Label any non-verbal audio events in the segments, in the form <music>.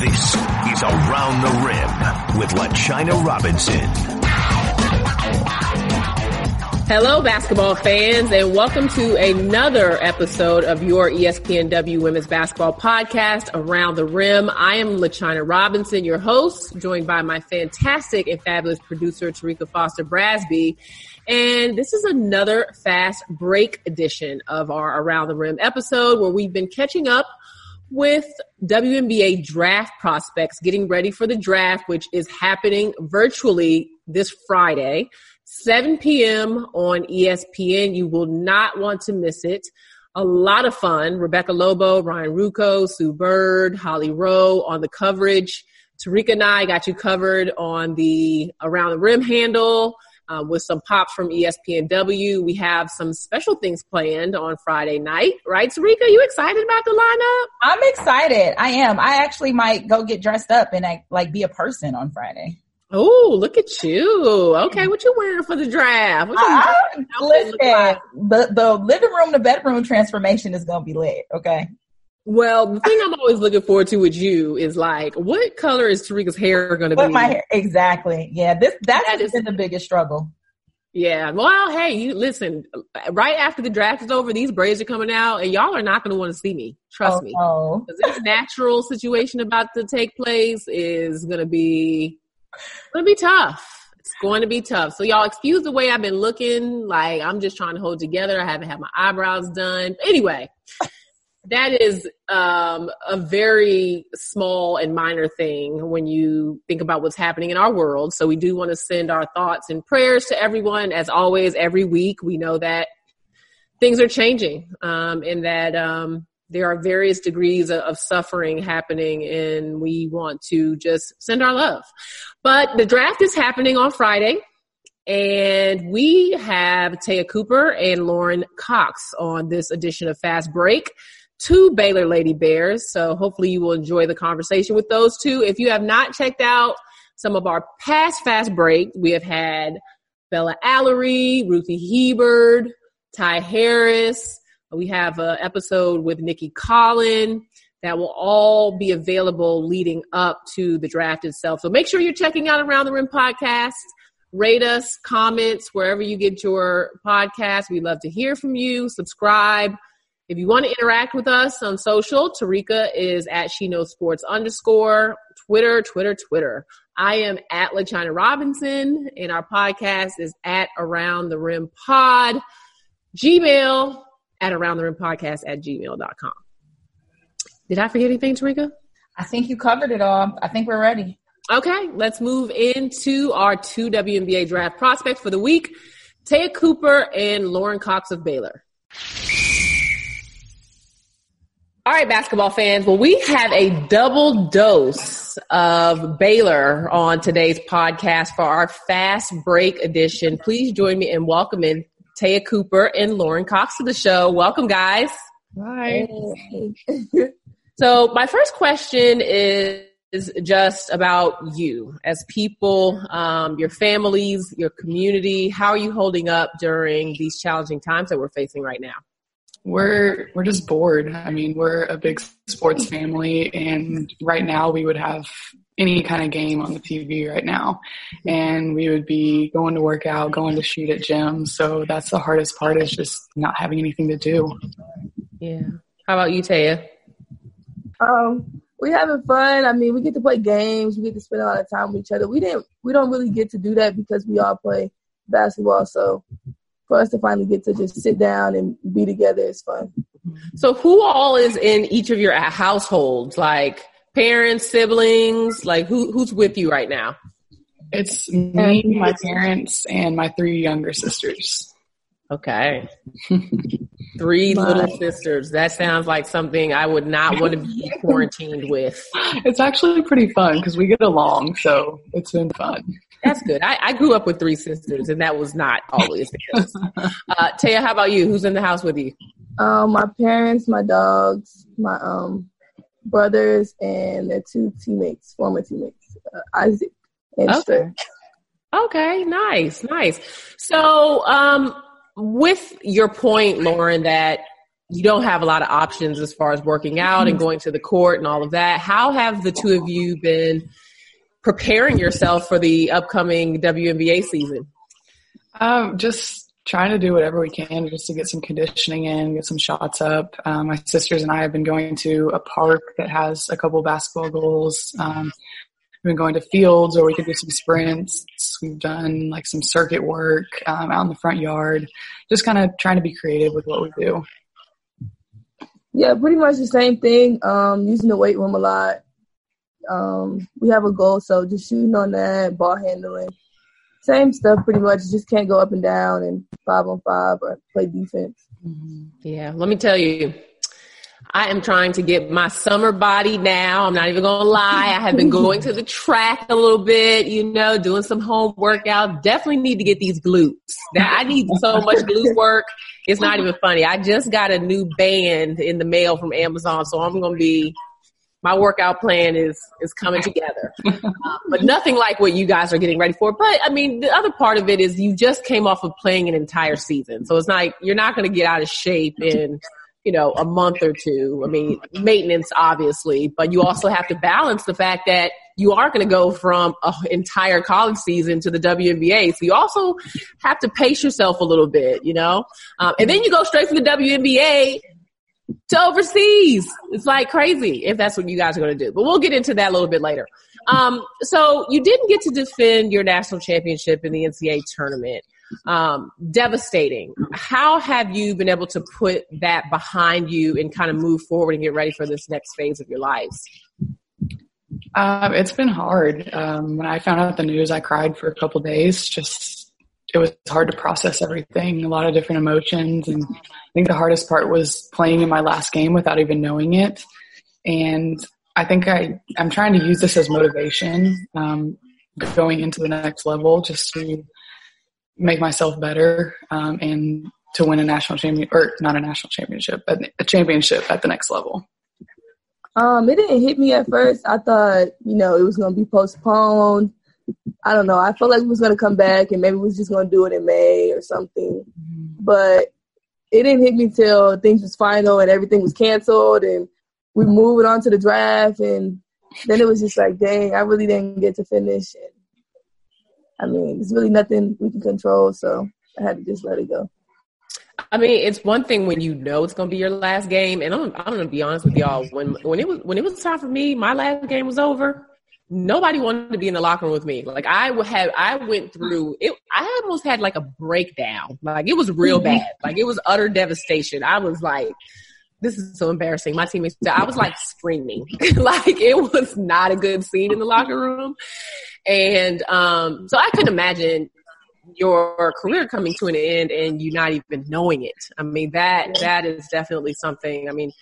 This is Around the Rim with LaChina Robinson. Hello, basketball fans, and welcome to another episode of your ESPNW Women's Basketball Podcast, Around the Rim. I am LaChina Robinson, your host, joined by my fantastic and fabulous producer, Terrika Foster Brasby. And this is another fast break edition of our Around the Rim episode where we've been catching up with WNBA draft prospects getting ready for the draft, which is happening virtually this Friday, 7 p.m. on ESPN. You will not want to miss it. A lot of fun. Rebecca Lobo, Ryan Ruocco, Sue Bird, Holly Rowe on the coverage. Terrika and I got you covered on the Around the Rim handle uh, with some pops from ESPNW. We have some special things planned on Friday night, right? Terrika, you excited about the lineup? I'm excited. I am. I actually might go get dressed up and like be a person on Friday. Oh, look at you. Okay, what you wearing for the draft? What you uh, listen, like? the, the living room to bedroom transformation is going to be lit, okay? Well, the thing I'm always looking forward to with you is like, what color is Terrika's hair going to be? My hair, exactly. Yeah, this that's that is, been the biggest struggle. Yeah. Well, hey, you listen. Right after the draft is over, these braids are coming out, and y'all are not going to want to see me. Trust oh, me. Oh. oh. This natural situation about to take place is going to be going to be tough. It's going to be tough. So y'all excuse the way I've been looking. Like I'm just trying to hold together. I haven't had my eyebrows done. Anyway that is um, a very small and minor thing when you think about what's happening in our world. So we do want to send our thoughts and prayers to everyone. As always, every week we know that things are changing um, and that um, there are various degrees of, of suffering happening, and we want to just send our love. But the draft is happening on Friday. And we have Te'a Cooper and Lauren Cox on this edition of Fast Break two Baylor Lady Bears. So hopefully you will enjoy the conversation with those two. If you have not checked out some of our past fast break, we have had Bella Alarie, Ruthie Hebard, Ty Harris. We have an episode with Nicki Collen that will all be available leading up to the draft itself. So make sure you're checking out Around the Rim podcast. Rate us, comments, wherever you get your podcast. We love to hear from you. Subscribe if you want to interact with us on social, Terrika is at She Knows Sports underscore Twitter, Twitter, Twitter. I am at LaChina Robinson, and our podcast is at Around the Rim Pod. Gmail at Around the Rim Podcast at gmail.com. Did I forget anything, Terrika? I think you covered it all. I think we're ready. Okay, let's move into our two WNBA draft prospects for the week Te'a Cooper and Lauren Cox of Baylor. All right, basketball fans. Well, we have a double dose of Baylor on today's podcast for our fast break edition. Please join me in welcoming Te'a Cooper and Lauren Cox to the show. Welcome, guys. Hi. <laughs> so, my first question is is just about you as people, um, your families, your community. How are you holding up during these challenging times that we're facing right now? We're we're just bored. I mean, we're a big sports family, and right now we would have any kind of game on the TV right now, and we would be going to work out, going to shoot at gyms. So that's the hardest part is just not having anything to do. Yeah. How about you, Te'a? Um, we're having fun. I mean, we get to play games. We get to spend a lot of time with each other. We didn't. We don't really get to do that because we all play basketball. So for us to finally get to just sit down and be together is fun. Mm-hmm. So who all is in each of your households? Like parents, siblings, like who who's with you right now? It's me, my parents, and my three younger sisters. Okay. <laughs> Three my. little sisters. That sounds like something I would not want to be quarantined with. <laughs> It's actually pretty fun because we get along, so it's been fun. That's good. I, I, grew up with three sisters, and that was not always the case. Uh, Te'a, how about you? Who's in the house with you? Um, my parents, my dogs, my um brothers, and their two teammates, former teammates, uh, Isaac and okay. Okay, nice, nice. So, um, with your point, Lauren, that you don't have a lot of options as far as working out and going to the court and all of that. How have the two of you been preparing yourself for the upcoming WNBA season? Um, just trying to do whatever we can just to get some conditioning in, get some shots up. Um, my sisters and I have been going to a park that has a couple basketball goals. Um, we've been going to fields or we could do some sprints. We've done like some circuit work um, out in the front yard, just kind of trying to be creative with what we do. Yeah, pretty much the same thing. Um, using the weight room a lot. Um, we have a goal, so just shooting on that, ball handling, same stuff pretty much. Just can't go up and down and five on five or play defense. Mm-hmm. Yeah, let me tell you, I am trying to get my summer body now. I'm not even gonna lie. I have been <laughs> going to the track a little bit, you know, doing some home workout. Definitely need to get these glutes. Now I need so much glute work. It's not even funny. I just got a new band in the mail from Amazon, so I'm gonna be my workout plan is is coming together, uh, <laughs> but nothing like what you guys are getting ready for. But I mean, the other part of it is you just came off of playing an entire season, so it's like you're not going to get out of shape in you know a month or two. I mean, maintenance obviously, but you also have to balance the fact that you are going to go from an entire college season to the WNBA, so you also have to pace yourself a little bit, you know, um, and then you go straight from the WNBA to overseas. It's like crazy if that's what you guys are going to do. But we'll get into that a little bit later. Um, so you didn't get to defend your national championship in the NCAA tournament. Um, devastating. How have you been able to put that behind you and kind of move forward and get ready for this next phase of your lives? Um, it's been hard. Um, when I found out the news, I cried for a couple days. Just it was hard to process everything, a lot of different emotions, and I think the hardest part was playing in my last game without even knowing it. And I think I, I'm trying to use this as motivation um, going into the next level just to make myself better um, and to win a national champion or not a national championship, but a championship at the next level. Um, it didn't hit me at first. I thought, you know, it was going to be postponed. I don't know. I felt like it was to come back and maybe we was just to do it in May or something. But it didn't hit me till things was final and everything was canceled and we moved on to the draft and then it was just like, dang, I really didn't get to finish. And I mean, there's really nothing we can control, so I had to just let it go. I mean, it's one thing when you know it's going to be your last game, and I'm, I'm going to be honest with y'all. When when it was when it was time for me, my last game was over nobody wanted to be in the locker room with me. Like I would have, I went through it. I almost had like a breakdown. Like it was real mm-hmm. bad. Like it was utter devastation. I was like, this is so embarrassing. My teammates, I was like screaming. <laughs> like it was not a good scene in the locker room. And, um, so I couldn't imagine your career coming to an end and you not even knowing it. I mean, that, that is definitely something. I mean,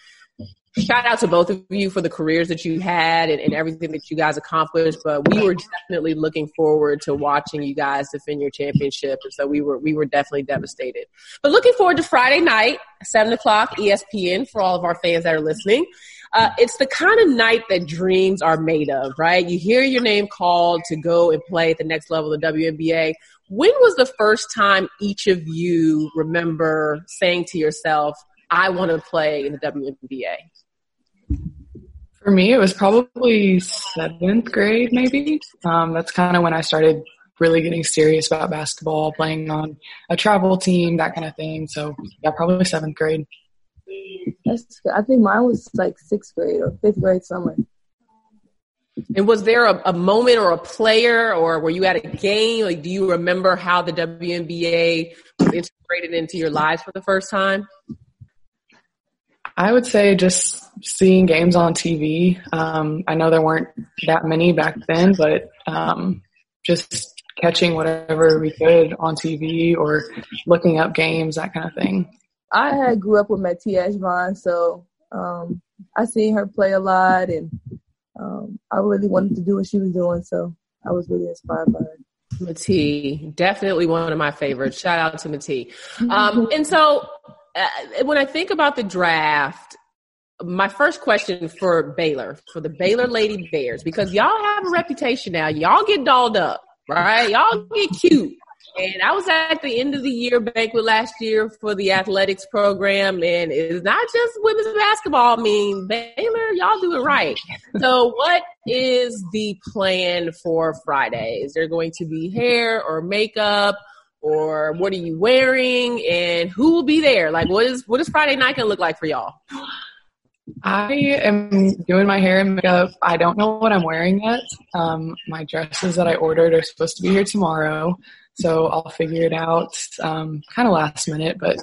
shout out to both of you for the careers that you had and, and, everything that you guys accomplished. But we were definitely looking forward to watching you guys defend your championship. And so we were we were definitely devastated. But looking forward to Friday night, seven o'clock ESPN for all of our fans that are listening. Uh, it's the kind of night that dreams are made of, right? You hear your name called to go and play at the next level of the WNBA. When was the first time each of you remember saying to yourself, I want to play in the WNBA? For me, it was probably seventh grade, maybe. Um, that's kind of when I started really getting serious about basketball, playing on a travel team, that kind of thing. So, yeah, probably seventh grade. That's, I think mine was like sixth grade or fifth grade somewhere. And was there a, a, moment or a player, or were you at a game? Like, do you remember how the WNBA was integrated into your lives for the first time? I would say just seeing games on TV. Um, I know there weren't that many back then, but um, just catching whatever we could on TV or looking up games, that kind of thing. I had grew up with Matee Ajavon, so um, I seen her play a lot, and um, I really wanted to do what she was doing, so I was really inspired by her. Matee, definitely one of my favorites. Shout out to Matee. <laughs> Um, and so Uh, when I think about the draft, my first question for Baylor, for the Baylor Lady Bears, because y'all have a reputation now. Y'all get dolled up, right? Y'all get cute. And I was at the end of the year banquet last year for the athletics program, and it's not just women's basketball. I mean, Baylor, y'all do it right. So, what is the plan for Friday? Is there going to be hair or makeup? Or what are you wearing and who will be there? Like what is what is Friday night gonna look like for y'all? I am doing my hair and makeup. I don't know what I'm wearing yet. Um, my dresses that I ordered are supposed to be here tomorrow, so I'll figure it out um, kind of last minute. But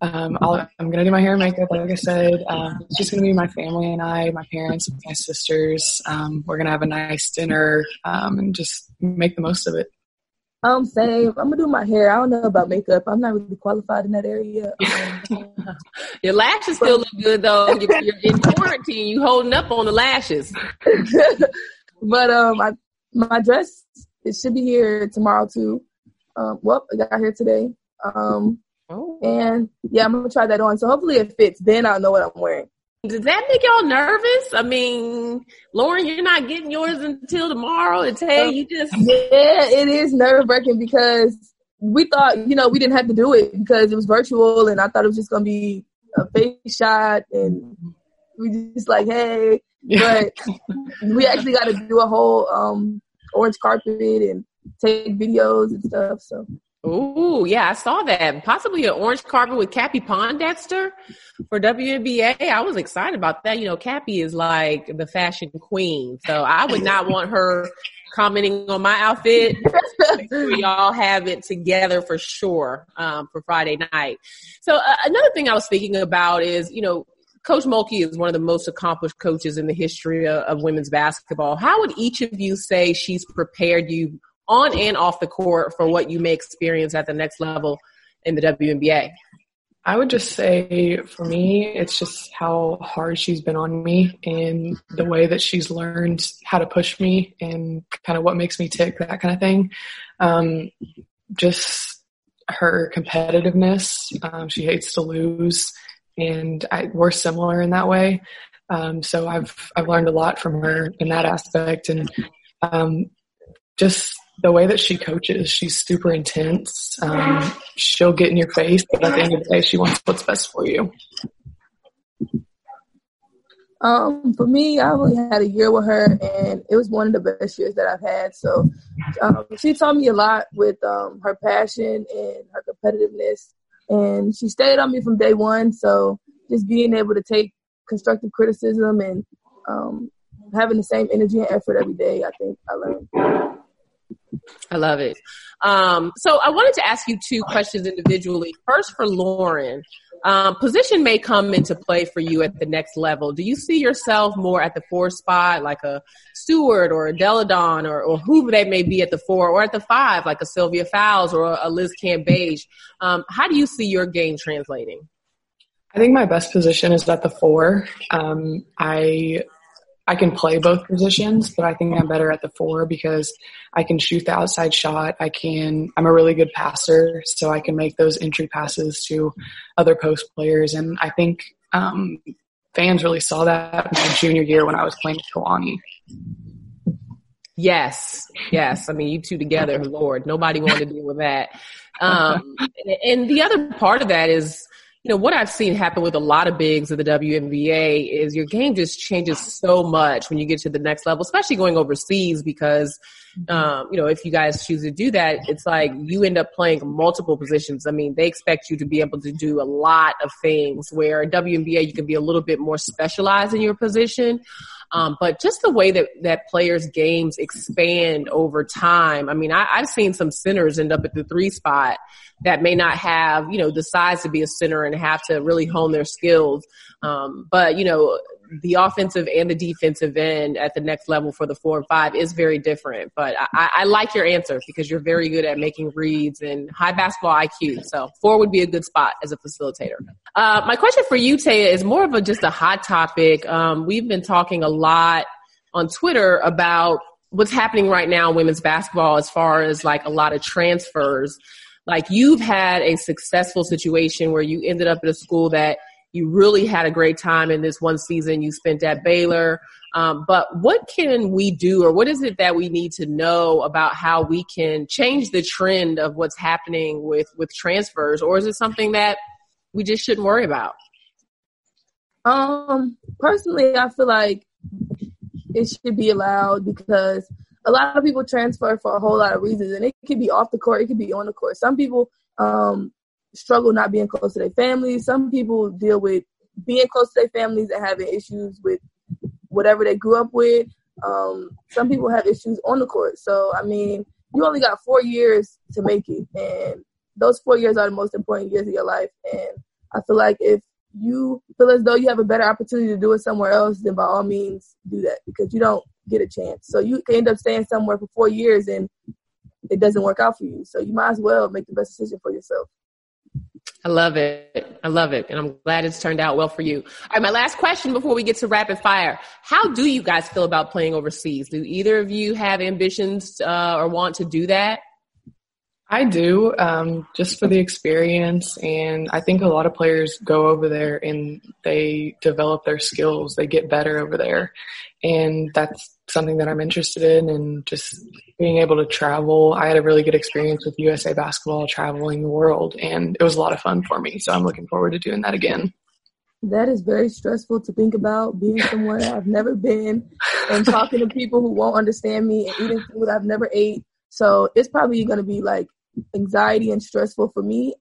um, i am going to do my hair and makeup, like I said. Um, it's just going to be my family and I, my parents, my sisters. Um, we're going to have a nice dinner um, and just make the most of it. Um, same. I'm gonna do my hair. I don't know about makeup. I'm not really qualified in that area. <laughs> Your lashes still look good though. You're, you're in quarantine. You holding up on the lashes. <laughs> but um, I, my dress it should be here tomorrow too. Um, well, I got here today. Um, oh. and yeah, I'm gonna try that on. So hopefully it fits. Then I'll know what I'm wearing. Does that make y'all nervous? I mean, Lauren, you're not getting yours until tomorrow. And Tay, you just <laughs> yeah, it is nerve wracking because we thought you know we didn't have to do it because it was virtual, and I thought it was just gonna be a face shot, and we just like hey, but we actually got to do a whole um orange carpet and take videos and stuff. So Oh, yeah, I saw that. Possibly an orange carpet with Cappie Pondexter for WNBA. I was excited about that. You know, Cappie is like the fashion queen. So I would not want her commenting on my outfit. we all have it together for sure um, for Friday night. So uh, another thing I was thinking about is, you know, Coach Mulkey is one of the most accomplished coaches in the history of, of women's basketball. How would each of you say she's prepared you on and off the court for what you may experience at the next level in the WNBA? I would just say for me, it's just how hard she's been on me and the way that she's learned how to push me and kind of what makes me tick, that kind of thing. Um, just her competitiveness. Um, she hates to lose, and I, we're similar in that way. Um, so I've I've learned a lot from her in that aspect, and um, just the way that she coaches, she's super intense. Um, she'll get in your face, but at the end of the day, she wants what's best for you. Um, for me, I only had a year with her, and it was one of the best years that I've had. So, um, she taught me a lot with um, her passion and her competitiveness, and she stayed on me from day one. So, just being able to take constructive criticism and um, having the same energy and effort every day, I think I learned. I love it. Um, so I wanted to ask you two questions individually. First, for Lauren, um, position may come into play for you at the next level. Do you see yourself more at the four spot, like a Stewart or a Delle Donne or, or who they may be at the four, or at the five, like a Sylvia Fowles or a Liz Cambage? Um, how do you see your game translating? I think my best position is at the four. Um, I I can play both positions, but I think I'm better at the four because I can shoot the outside shot. I can, I'm a really good passer, so I can make those entry passes to other post players. And I think um, fans really saw that my junior year when I was playing with Kalani. Yes, yes. I mean, you two together, Lord, nobody wanted to deal with that. Um, and the other part of that is, you know, what I've seen happen with a lot of bigs of the WNBA is your game just changes so much when you get to the next level, especially going overseas because, um, you know, if you guys choose to do that, it's like you end up playing multiple positions. I mean, they expect you to be able to do a lot of things where WNBA, you can be a little bit more specialized in your position. Um, but just the way that, that players' games expand over time. I mean, I, I've seen some centers end up at the three spot that may not have, you know, the size to be a center and have to really hone their skills. Um, but, you know, the offensive and the defensive end at the next level for the four and five is very different. But I, I like your answer because you're very good at making reads and high basketball IQ. So four would be a good spot as a facilitator. Uh, my question for you, Te'a, is more of a just a hot topic. Um, we've been talking a lot on Twitter about what's happening right now in women's basketball as far as like a lot of transfers. Like you've had a successful situation where you ended up at a school that you really had a great time in this one season you spent at Baylor. Um, but what can we do or what is it that we need to know about how we can change the trend of what's happening with, with transfers? Or is it something that we just shouldn't worry about? Um, personally, I feel like it should be allowed because a lot of people transfer for a whole lot of reasons, and it could be off the court, it could be on the court. Some people um, struggle not being close to their families. Some people deal with being close to their families and having issues with whatever they grew up with. Um, some people have issues on the court. So, I mean, you only got four years to make it, and those four years are the most important years of your life. And I feel like if you feel as though you have a better opportunity to do it somewhere else, then by all means do that because you don't get a chance. So you can end up staying somewhere for four years and it doesn't work out for you. So you might as well make the best decision for yourself. I love it. I love it. And I'm glad it's turned out well for you. All right, my last question before we get to rapid fire. How do you guys feel about playing overseas? Do either of you have ambitions uh, or want to do that? I do, um, just for the experience. And I think a lot of players go over there and they develop their skills. They get better over there. And that's something that I'm interested in and just being able to travel. I had a really good experience with USA basketball traveling the world and it was a lot of fun for me. So I'm looking forward to doing that again. That is very stressful to think about being somewhere I've never been and talking to people who won't understand me and eating food I've never ate. So it's probably going to be like anxiety and stressful for me,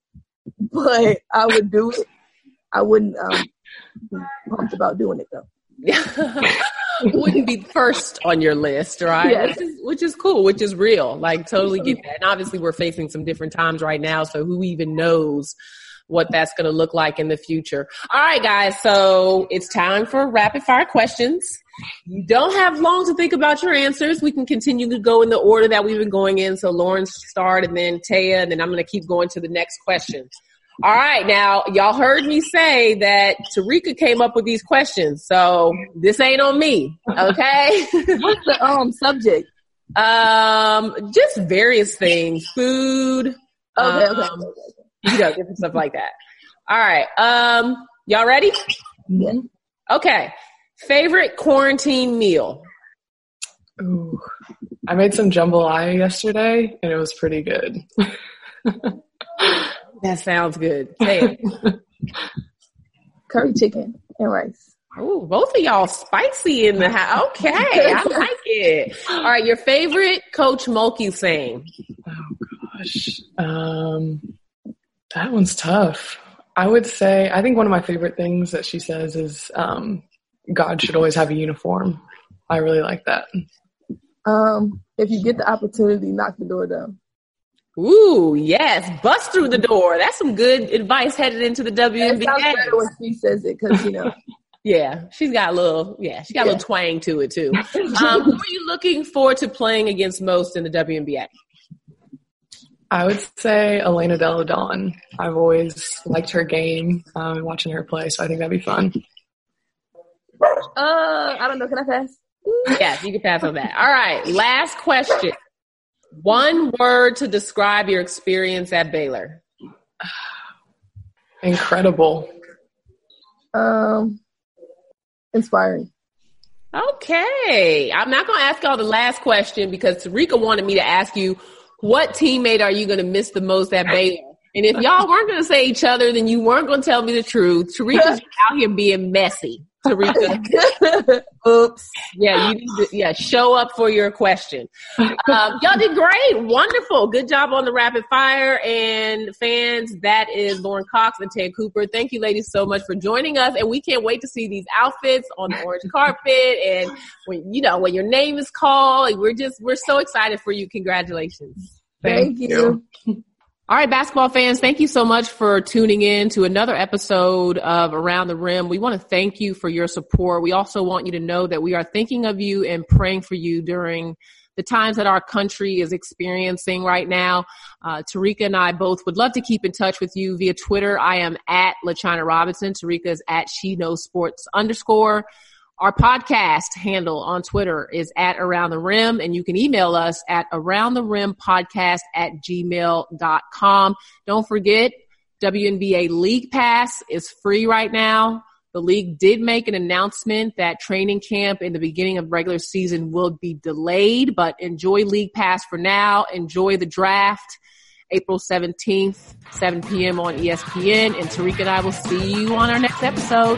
but I would do it. I wouldn't um, be pumped about doing it though. <laughs> wouldn't be first on your list, right? Yes. Which, is, which is cool, which is real. Like totally get that. And obviously we're facing some different times right now, so who even knows what that's going to look like in the future. All right, guys. So it's time for rapid fire questions. You don't have long to think about your answers. We can continue to go in the order that we've been going in. So Lauren start and then Te'a, and then I'm going to keep going to the next question. All right. Now, y'all heard me say that Terrika came up with these questions. So this ain't on me. Okay. What's the um subject? um, just various things, food. Okay, um, okay. You know, different stuff like that. All right. Um, y'all ready? Yeah. Okay. Favorite quarantine meal? Ooh. I made some jambalaya yesterday and it was pretty good. <laughs> That sounds good. <laughs> Hey, Curry chicken and rice. ooh, both of y'all spicy in the house. Okay, I <laughs> like it. All right, your favorite Coach Mulkey saying? Oh gosh. Um, that one's tough. I would say, I think one of my favorite things that she says is, um, God should always have a uniform. I really like that. Um, if you get the opportunity, knock the door down. Ooh, yes, bust through the door. That's some good advice headed into the It sounds WNBA. better when she says it because you know. <laughs> Yeah, she's got a little, yeah, she got a little twang to it too. <laughs> Um, who are you looking forward to playing against most in the WNBA? I would say Elena Delle Donne. I've always liked her game um, and watching her play, so I think that'd be fun. Uh, I don't know. Can I pass? Yes, you can pass on that. All right, last question. One word to describe your experience at Baylor. <sighs> Incredible. Um, inspiring. Okay. I'm not going to ask y'all the last question because Terrika wanted me to ask you, what teammate are you going to miss the most at Baylor? And if y'all weren't going to say each other, then you weren't going to tell me the truth. Terrika's <laughs> out here being messy. Terrika, <laughs> Oops. yeah, you need to, yeah, show up for your question. Um, y'all did great. Wonderful. Good job on the rapid fire. And fans, that is Lauren Cox and Te'a Cooper. Thank you ladies so much for joining us. And we can't wait to see these outfits on the orange carpet. And when, you know, when your name is called, we're just, we're so excited for you. Congratulations. Thank, you. All right, basketball fans, thank you so much for tuning in to another episode of Around the Rim. We want to thank you for your support. We also want you to know that we are thinking of you and praying for you during the times that our country is experiencing right now. Uh, Terrika and I both would love to keep in touch with you via Twitter. I am at LaChina Robinson. Terrika is at She Knows Sports underscore. Our podcast handle on Twitter is at Around the Rim, and you can email us at around the rim podcast at gmail.com. Don't forget, WNBA League Pass is free right now. The league did make an announcement that training camp in the beginning of regular season will be delayed, but enjoy League Pass for now. Enjoy the draft. April 17th, 7 p.m. on ESPN. And Tariq and I will see you on our next episode.